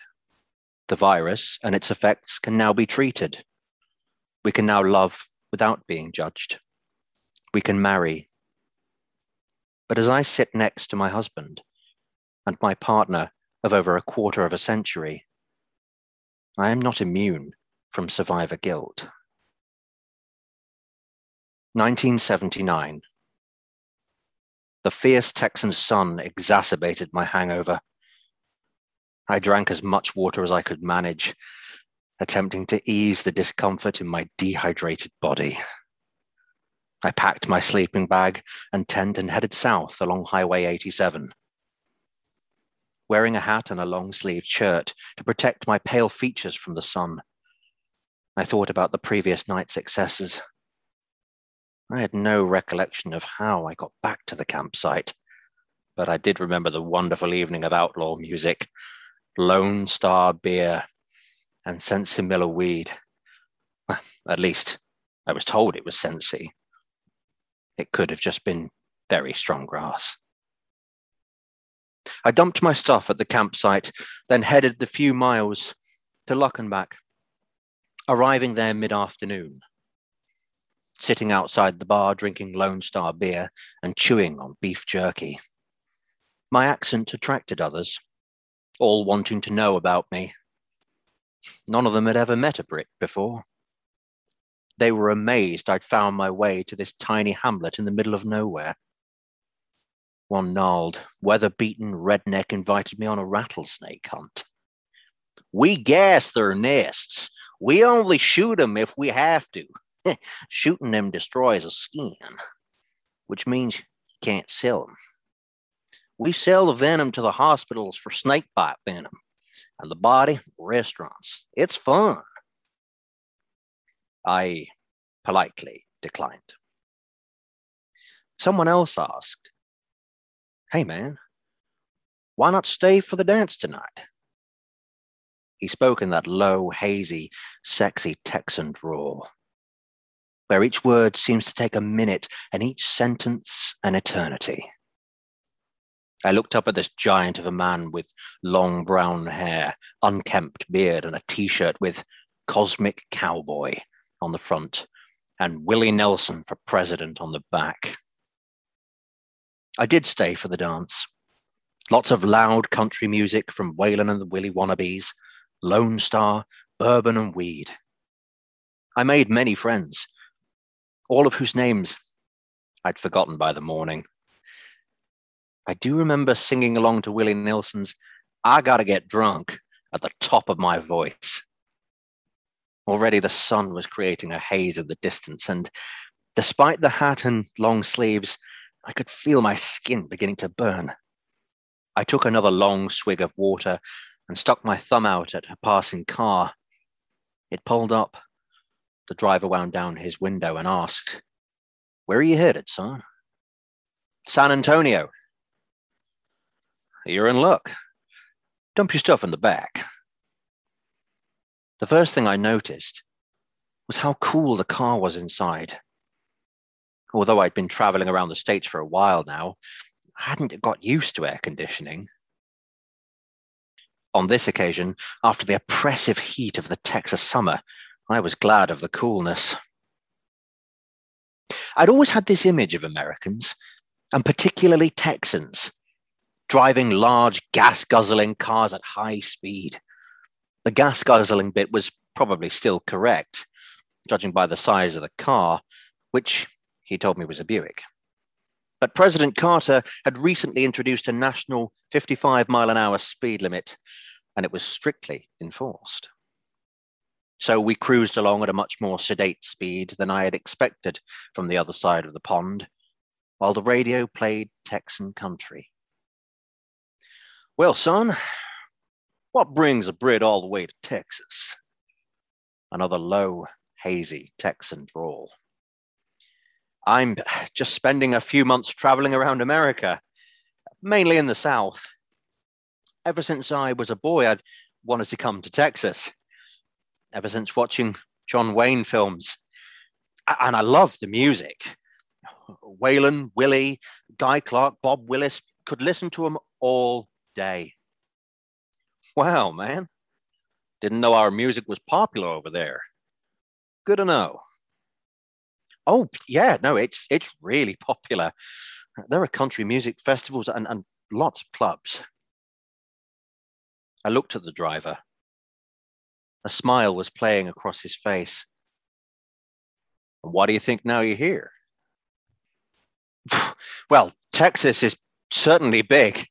The virus and its effects can now be treated. We can now love without being judged. We can marry. But as I sit next to my husband and my partner of over a quarter of a century, I am not immune from survivor guilt. 1979. The fierce Texan sun exacerbated my hangover. I drank as much water as I could manage, attempting to ease the discomfort in my dehydrated body. I packed my sleeping bag and tent and headed south along Highway 87. Wearing a hat and a long sleeved shirt to protect my pale features from the sun, I thought about the previous night's excesses. I had no recollection of how I got back to the campsite, but I did remember the wonderful evening of outlaw music, Lone Star beer, and Sinsemilla weed. At least I was told it was Sensi. It could have just been very strong grass. I dumped my stuff at the campsite, then headed the few miles to Luckenbach. arriving there mid afternoon, sitting outside the bar drinking Lone Star beer and chewing on beef jerky. My accent attracted others, all wanting to know about me. None of them had ever met a Brit before. They were amazed I'd found my way to this tiny hamlet in the middle of nowhere. One gnarled, weather beaten redneck invited me on a rattlesnake hunt. We gas their nests. We only shoot them if we have to. Shooting them destroys a skin, which means you can't sell them. We sell the venom to the hospitals for snakebite venom and the body restaurants. It's fun. I politely declined. Someone else asked, Hey man, why not stay for the dance tonight? He spoke in that low, hazy, sexy Texan drawl, where each word seems to take a minute and each sentence an eternity. I looked up at this giant of a man with long brown hair, unkempt beard, and a t shirt with Cosmic Cowboy on the front and Willie Nelson for president on the back. I did stay for the dance. Lots of loud country music from Waylon and the Willie Wannabes, Lone Star, bourbon and weed. I made many friends, all of whose names I'd forgotten by the morning. I do remember singing along to Willie Nelson's I Gotta Get Drunk at the top of my voice. Already the sun was creating a haze in the distance, and despite the hat and long sleeves, I could feel my skin beginning to burn. I took another long swig of water and stuck my thumb out at a passing car. It pulled up. The driver wound down his window and asked, Where are you headed, son? San Antonio. You're in luck. Dump your stuff in the back. The first thing I noticed was how cool the car was inside. Although I'd been traveling around the States for a while now, I hadn't got used to air conditioning. On this occasion, after the oppressive heat of the Texas summer, I was glad of the coolness. I'd always had this image of Americans, and particularly Texans, driving large gas guzzling cars at high speed, the gas guzzling bit was probably still correct, judging by the size of the car, which he told me was a Buick. But President Carter had recently introduced a national 55 mile an hour speed limit, and it was strictly enforced. So we cruised along at a much more sedate speed than I had expected from the other side of the pond, while the radio played Texan country. Well, son, what brings a Brit all the way to Texas? Another low, hazy Texan drawl. I'm just spending a few months traveling around America, mainly in the South. Ever since I was a boy, I'd wanted to come to Texas. Ever since watching John Wayne films. And I love the music. Waylon, Willie, Guy Clark, Bob Wills could listen to them all day. Wow, man. Didn't know our music was popular over there. Good to know. Oh, yeah, no, it's it's really popular. There are country music festivals and, and lots of clubs. I looked at the driver. A smile was playing across his face. Why do you think now you're here? Well, Texas is certainly big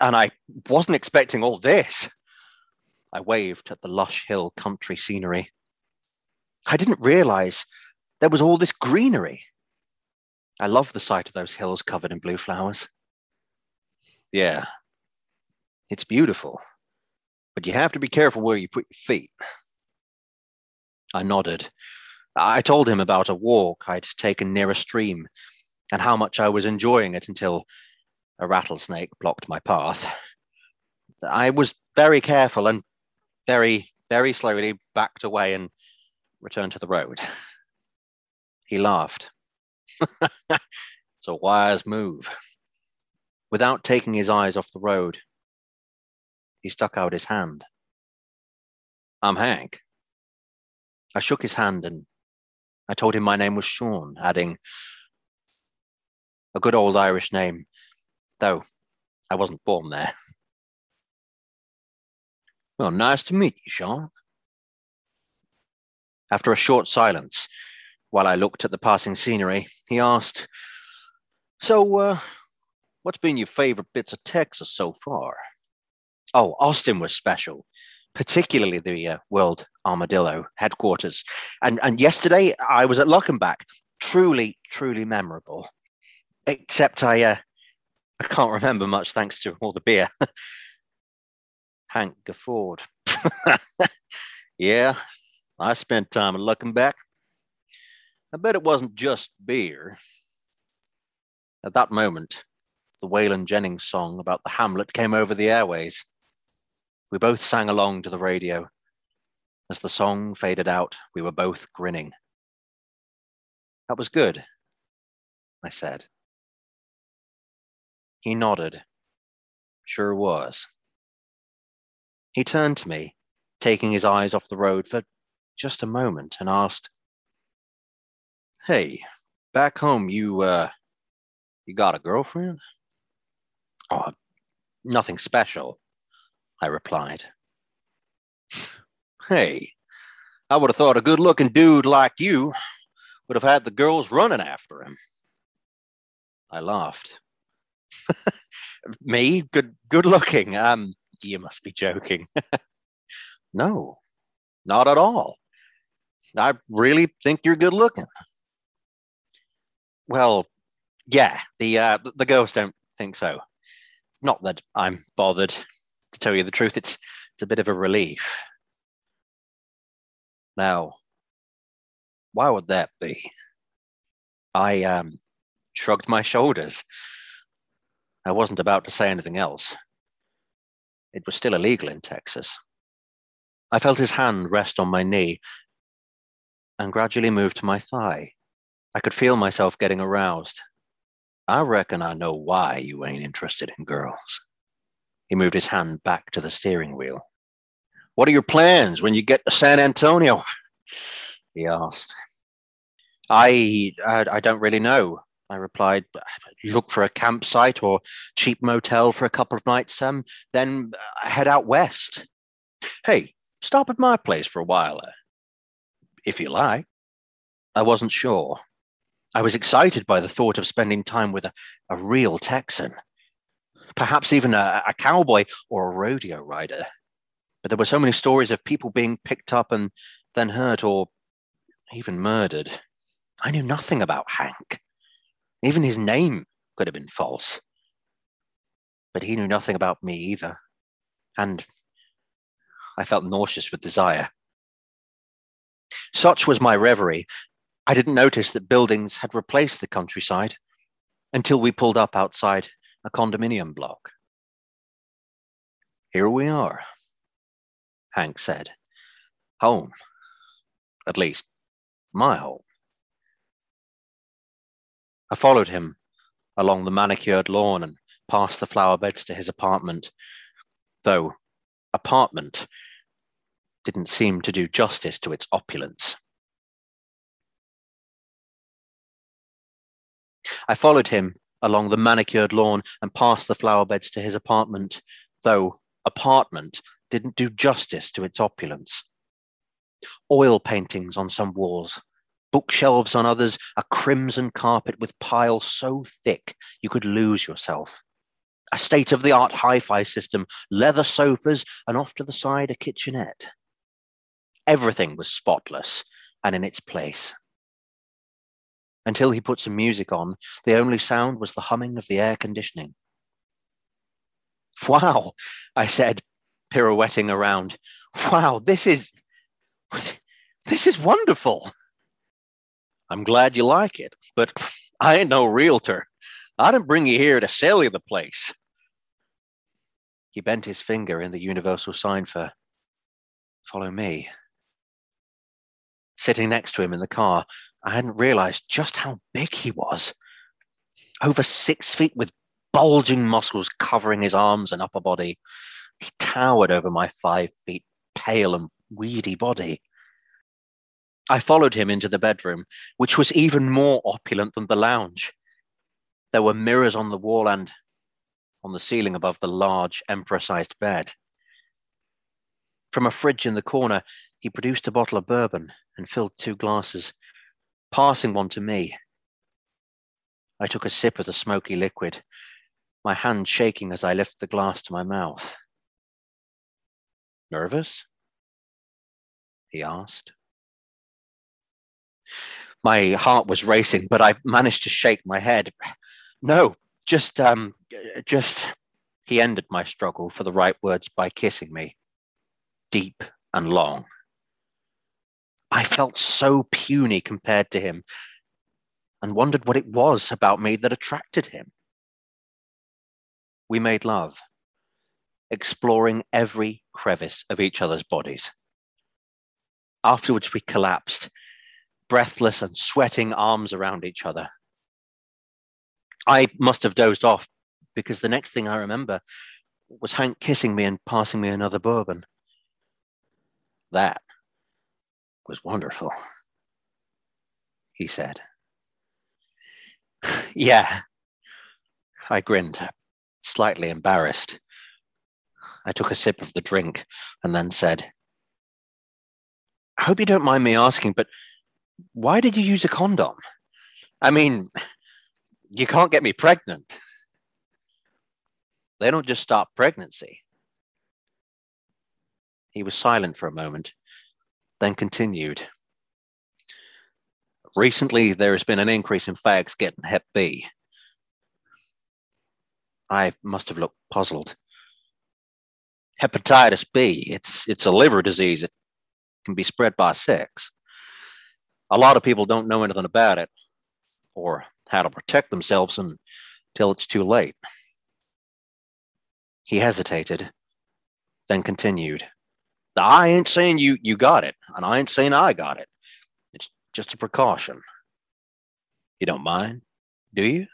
and I wasn't expecting all this. I waved at the lush hill country scenery. I didn't realize there was all this greenery. I love the sight of those hills covered in blue flowers. Yeah, it's beautiful, but you have to be careful where you put your feet. I nodded. I told him about a walk I'd taken near a stream and how much I was enjoying it until a rattlesnake blocked my path. I was very careful and very, very slowly backed away and returned to the road. He laughed. it's a wise move. Without taking his eyes off the road, he stuck out his hand. I'm Hank. I shook his hand and I told him my name was Sean, adding, a good old Irish name, though I wasn't born there. Well, nice to meet you, Sean. After a short silence, while I looked at the passing scenery, he asked, So, uh, what's been your favorite bits of Texas so far? Oh, Austin was special, particularly the uh, World Armadillo headquarters. And, and yesterday I was at Luckenbach. Truly, truly memorable. Except I, uh, I can't remember much thanks to all the beer. Hank guffawed. yeah, I spent time looking back. I bet it wasn't just beer. At that moment, the Waylon Jennings song about the Hamlet came over the airways. We both sang along to the radio. As the song faded out, we were both grinning. That was good, I said. He nodded. Sure was. He turned to me, taking his eyes off the road for just a moment, and asked, Hey, back home, you, uh, you got a girlfriend? Oh, nothing special, I replied. Hey, I would have thought a good looking dude like you would have had the girls running after him. I laughed. Me? Good good looking. Um you must be joking. no, not at all. I really think you're good looking. Well, yeah, the uh, the girls don't think so. Not that I'm bothered. To tell you the truth, it's it's a bit of a relief. Now, why would that be? I um, shrugged my shoulders. I wasn't about to say anything else. It was still illegal in Texas. I felt his hand rest on my knee and gradually move to my thigh. I could feel myself getting aroused. I reckon I know why you ain't interested in girls. He moved his hand back to the steering wheel. What are your plans when you get to San Antonio? He asked. I, I, I don't really know. I replied, look for a campsite or cheap motel for a couple of nights, um, then uh, head out west. Hey, stop at my place for a while, uh, if you like. I wasn't sure. I was excited by the thought of spending time with a, a real Texan, perhaps even a, a cowboy or a rodeo rider. But there were so many stories of people being picked up and then hurt or even murdered. I knew nothing about Hank. Even his name could have been false. But he knew nothing about me either. And I felt nauseous with desire. Such was my reverie, I didn't notice that buildings had replaced the countryside until we pulled up outside a condominium block. Here we are, Hank said. Home. At least, my home. I followed him along the manicured lawn and past the flower beds to his apartment, though apartment didn't seem to do justice to its opulence. I followed him along the manicured lawn and past the flower beds to his apartment, though apartment didn't do justice to its opulence. Oil paintings on some walls, bookshelves on others, a crimson carpet with piles so thick you could lose yourself. A state of the art hi fi system, leather sofas, and off to the side a kitchenette. Everything was spotless and in its place. Until he put some music on, the only sound was the humming of the air conditioning. Wow, I said, pirouetting around. Wow, this is this is wonderful. I'm glad you like it, but I ain't no realtor. I didn't bring you here to sell you the place. He bent his finger in the universal sign for follow me. Sitting next to him in the car, I hadn't realized just how big he was. Over six feet with bulging muscles covering his arms and upper body. He towered over my five feet pale and weedy body. I followed him into the bedroom, which was even more opulent than the lounge. There were mirrors on the wall and on the ceiling above the large emperor sized bed. From a fridge in the corner, he produced a bottle of bourbon and filled two glasses, passing one to me. I took a sip of the smoky liquid, my hand shaking as I lifted the glass to my mouth. Nervous? He asked. My heart was racing, but I managed to shake my head. No, just, um, just. He ended my struggle for the right words by kissing me, deep and long. I felt so puny compared to him and wondered what it was about me that attracted him. We made love, exploring every crevice of each other's bodies. Afterwards, we collapsed, breathless and sweating arms around each other. I must have dozed off because the next thing I remember was Hank kissing me and passing me another bourbon. That was wonderful, he said. yeah, I grinned, slightly embarrassed. I took a sip of the drink and then said, I hope you don't mind me asking, but why did you use a condom? I mean, you can't get me pregnant. They don't just stop pregnancy. He was silent for a moment, then continued. Recently, there has been an increase in fags getting Hep B. I must have looked puzzled. Hepatitis B, it's, it's a liver disease. It can be spread by sex. A lot of people don't know anything about it or how to protect themselves until it's too late. He hesitated, then continued. I ain't saying you, you got it, and I ain't saying I got it. It's just a precaution. You don't mind, do you?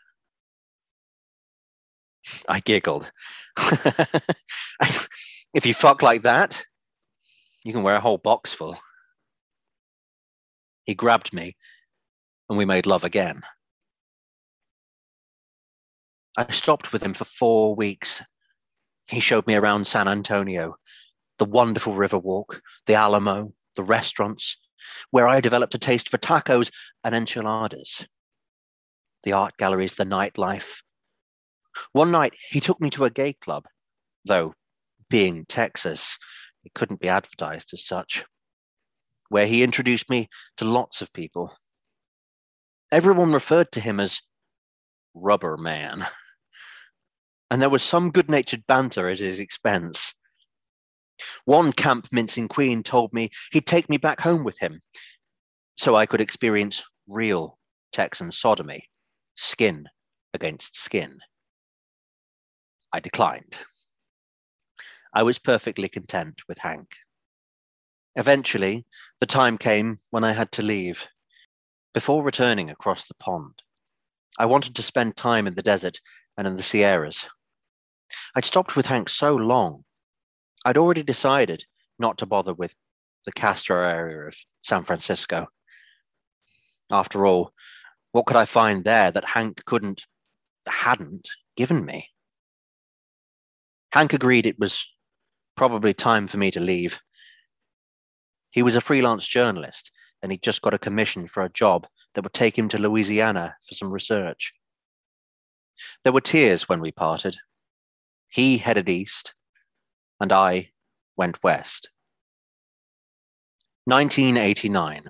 I giggled. if you fuck like that, you can wear a whole box full. He grabbed me and we made love again. I stopped with him for four weeks. He showed me around San Antonio, the wonderful river walk, the Alamo, the restaurants, where I developed a taste for tacos and enchiladas, the art galleries, the nightlife. One night, he took me to a gay club, though, being Texas, it couldn't be advertised as such, where he introduced me to lots of people. Everyone referred to him as Rubber Man. And there was some good natured banter at his expense. One camp mincing queen told me he'd take me back home with him so I could experience real Texan sodomy, skin against skin. I declined. I was perfectly content with Hank. Eventually, the time came when I had to leave. Before returning across the pond, I wanted to spend time in the desert and in the Sierras. I'd stopped with Hank so long, I'd already decided not to bother with the Castro area of San Francisco. After all, what could I find there that Hank couldn't, hadn't given me? Hank agreed it was probably time for me to leave. He was a freelance journalist and he'd just got a commission for a job that would take him to Louisiana for some research. There were tears when we parted. He headed east, and I went west. 1989.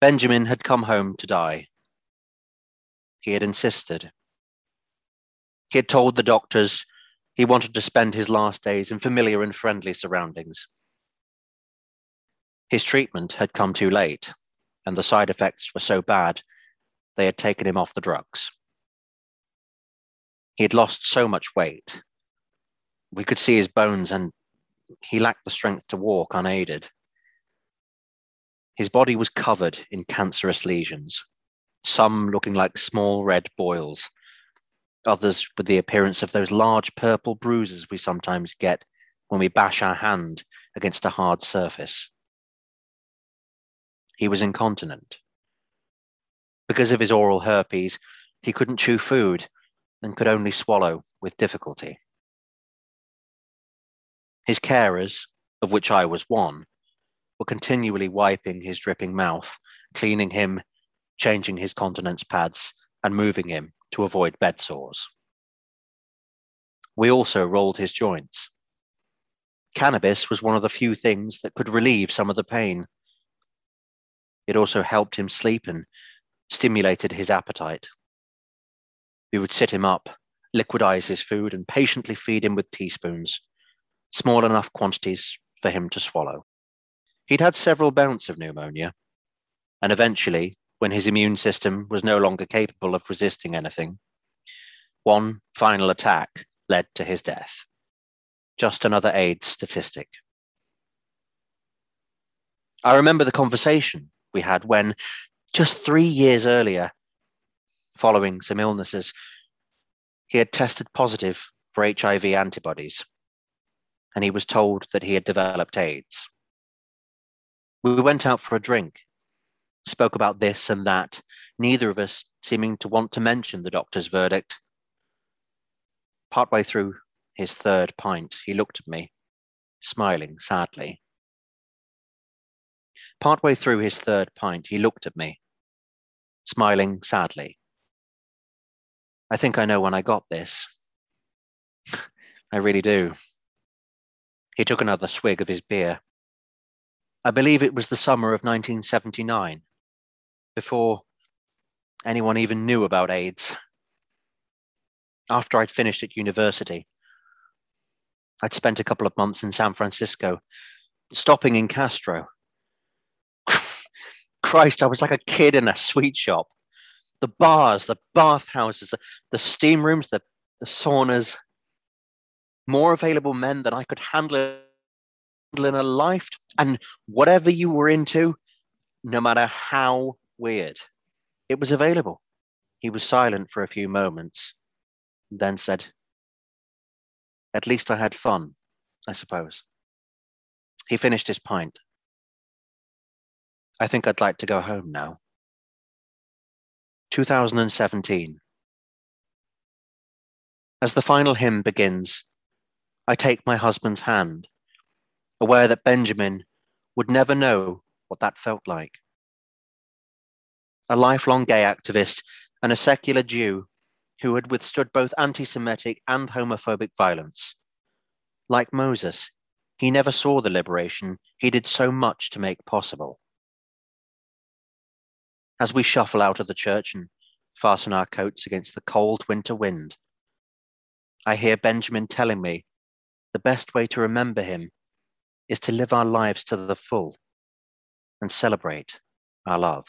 Benjamin had come home to die. He had insisted. He had told the doctors he wanted to spend his last days in familiar and friendly surroundings. His treatment had come too late, and the side effects were so bad they had taken him off the drugs. He had lost so much weight. We could see his bones, and he lacked the strength to walk unaided. His body was covered in cancerous lesions, some looking like small red boils, others with the appearance of those large purple bruises we sometimes get when we bash our hand against a hard surface. He was incontinent. Because of his oral herpes, he couldn't chew food and could only swallow with difficulty. His carers, of which I was one, were continually wiping his dripping mouth, cleaning him, changing his continence pads, and moving him to avoid bed sores. We also rolled his joints. Cannabis was one of the few things that could relieve some of the pain. It also helped him sleep and stimulated his appetite. We would sit him up, liquidize his food, and patiently feed him with teaspoons, small enough quantities for him to swallow. He'd had several bouts of pneumonia, and eventually, when his immune system was no longer capable of resisting anything, one final attack led to his death. Just another AIDS statistic. I remember the conversation we had when, just three years earlier, following some illnesses, he had tested positive for HIV antibodies, and he was told that he had developed AIDS. We went out for a drink, spoke about this and that, neither of us seeming to want to mention the doctor's verdict. Partway through his third pint, he looked at me, smiling sadly. Partway through his third pint, he looked at me, smiling sadly. I think I know when I got this. I really do. He took another swig of his beer. I believe it was the summer of 1979, before anyone even knew about AIDS. After I'd finished at university, I'd spent a couple of months in San Francisco, stopping in Castro. Christ, I was like a kid in a sweet shop. The bars, the bathhouses, the steam rooms, the, the saunas, more available men than I could handle in a life. And whatever you were into, no matter how weird, it was available. He was silent for a few moments, then said, At least I had fun, I suppose. He finished his pint. I think I'd like to go home now. 2017. As the final hymn begins, I take my husband's hand, aware that Benjamin would never know what that felt like. A lifelong gay activist and a secular Jew who had withstood both anti Semitic and homophobic violence. Like Moses, he never saw the liberation he did so much to make possible. As we shuffle out of the church and fasten our coats against the cold winter wind, I hear Benjamin telling me the best way to remember him is to live our lives to the full and celebrate our love.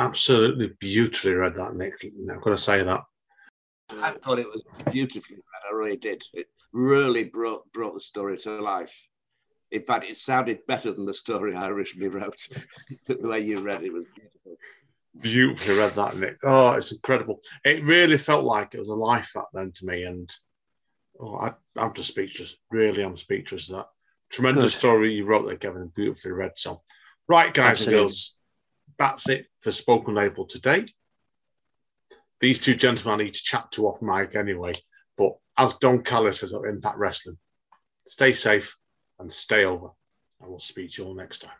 Absolutely beautifully read that, Nick. I've got to say that. I thought it was beautifully read. I really did. It really brought brought the story to life. In fact, it sounded better than the story I originally wrote. the way you read it was beautiful. Beautifully read that, Nick. Oh, it's incredible. It really felt like it was a life back then to me, and oh, I, I'm just speechless. Really, I'm speechless. That tremendous Good. story you wrote there, Kevin, beautifully read. So, right, guys Absolutely. and girls, that's it for Spoken Label today. These two gentlemen need to chat to off mic anyway. But as Don Callis says at Impact Wrestling, stay safe and stay over. And we'll speak to you all next time.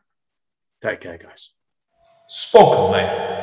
Take care, guys. Spoken Label.